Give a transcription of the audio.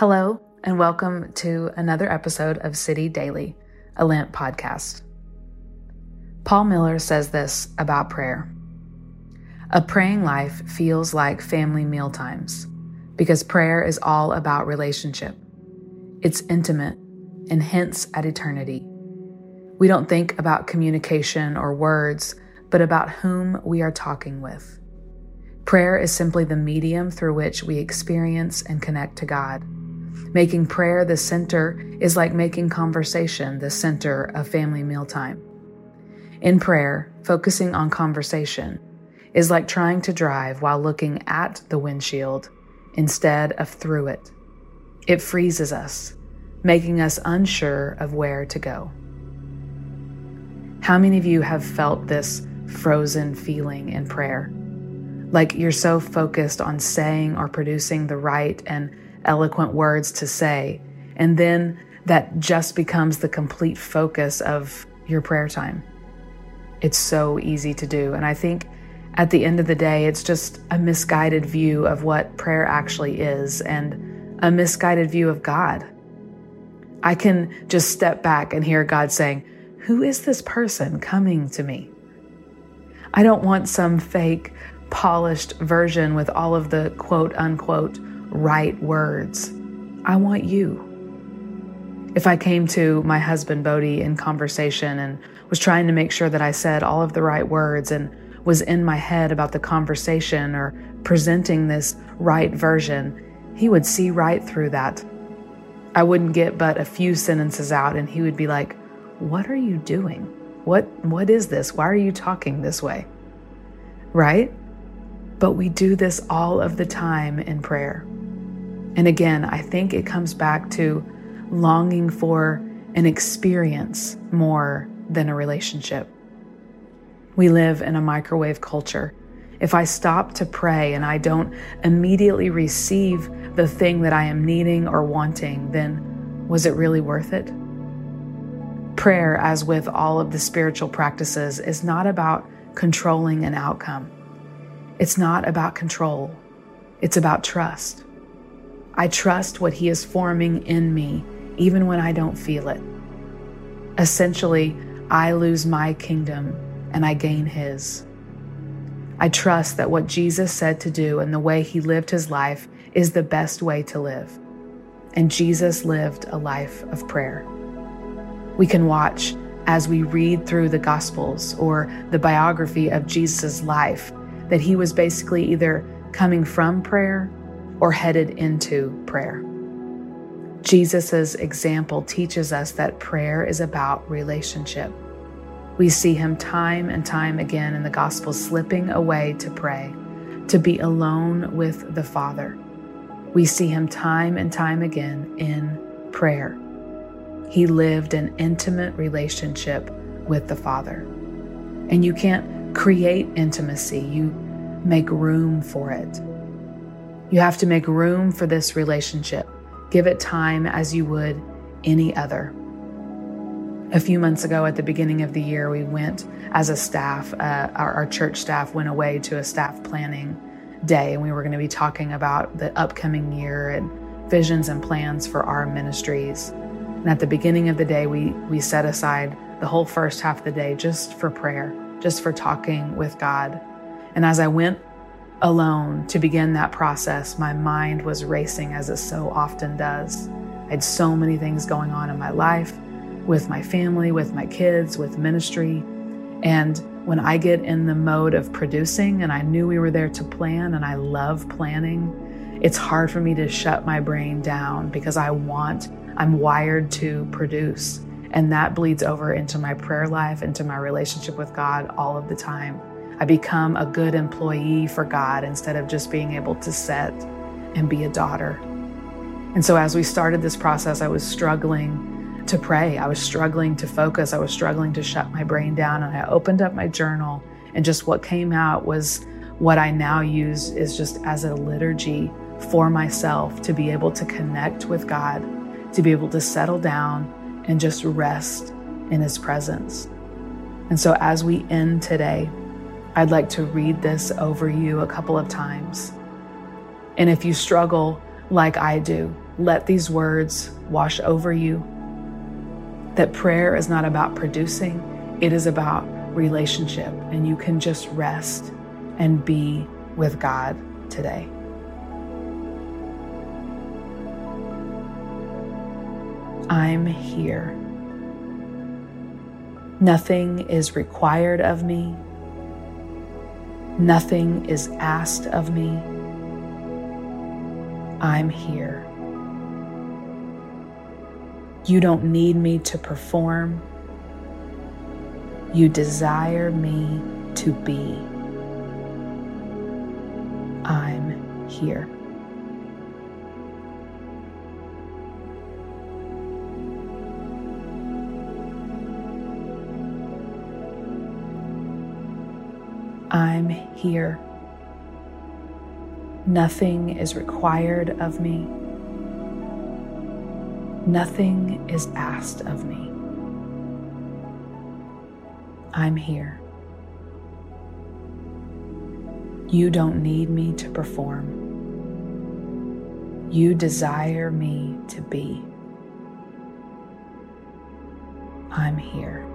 Hello, and welcome to another episode of City Daily, a Lent podcast. Paul Miller says this about prayer A praying life feels like family meal times because prayer is all about relationship. It's intimate and hints at eternity. We don't think about communication or words, but about whom we are talking with. Prayer is simply the medium through which we experience and connect to God. Making prayer the center is like making conversation the center of family mealtime. In prayer, focusing on conversation is like trying to drive while looking at the windshield instead of through it. It freezes us, making us unsure of where to go. How many of you have felt this frozen feeling in prayer? Like you're so focused on saying or producing the right and eloquent words to say, and then that just becomes the complete focus of your prayer time. It's so easy to do. And I think at the end of the day, it's just a misguided view of what prayer actually is and a misguided view of God. I can just step back and hear God saying, Who is this person coming to me? I don't want some fake, polished version with all of the quote unquote right words. I want you. If I came to my husband Bodie in conversation and was trying to make sure that I said all of the right words and was in my head about the conversation or presenting this right version, he would see right through that. I wouldn't get but a few sentences out and he would be like, "What are you doing? What what is this? Why are you talking this way?" Right? But we do this all of the time in prayer. And again, I think it comes back to longing for an experience more than a relationship. We live in a microwave culture. If I stop to pray and I don't immediately receive the thing that I am needing or wanting, then was it really worth it? Prayer, as with all of the spiritual practices, is not about controlling an outcome. It's not about control. It's about trust. I trust what He is forming in me, even when I don't feel it. Essentially, I lose my kingdom and I gain His. I trust that what Jesus said to do and the way He lived His life is the best way to live. And Jesus lived a life of prayer. We can watch as we read through the Gospels or the biography of Jesus' life that he was basically either coming from prayer or headed into prayer. Jesus' example teaches us that prayer is about relationship. We see him time and time again in the gospel slipping away to pray, to be alone with the Father. We see him time and time again in prayer. He lived an intimate relationship with the Father. And you can't create intimacy, you make room for it. You have to make room for this relationship. Give it time as you would any other. A few months ago, at the beginning of the year, we went as a staff, uh, our, our church staff went away to a staff planning day, and we were going to be talking about the upcoming year and visions and plans for our ministries. And at the beginning of the day, we, we set aside the whole first half of the day just for prayer, just for talking with God. And as I went alone to begin that process, my mind was racing as it so often does. I had so many things going on in my life with my family, with my kids, with ministry. And when I get in the mode of producing, and I knew we were there to plan, and I love planning, it's hard for me to shut my brain down because I want, I'm wired to produce. And that bleeds over into my prayer life, into my relationship with God all of the time. I become a good employee for God instead of just being able to set and be a daughter. And so, as we started this process, I was struggling to pray. I was struggling to focus. I was struggling to shut my brain down. And I opened up my journal, and just what came out was what I now use is just as a liturgy for myself to be able to connect with God, to be able to settle down and just rest in His presence. And so, as we end today, I'd like to read this over you a couple of times. And if you struggle like I do let these words wash over you. That prayer is not about producing, it is about relationship, and you can just rest and be with God today. I'm here. Nothing is required of me. Nothing is asked of me. I'm here. You don't need me to perform. You desire me to be. I'm here. I'm here. Nothing is required of me. Nothing is asked of me. I'm here. You don't need me to perform. You desire me to be. I'm here.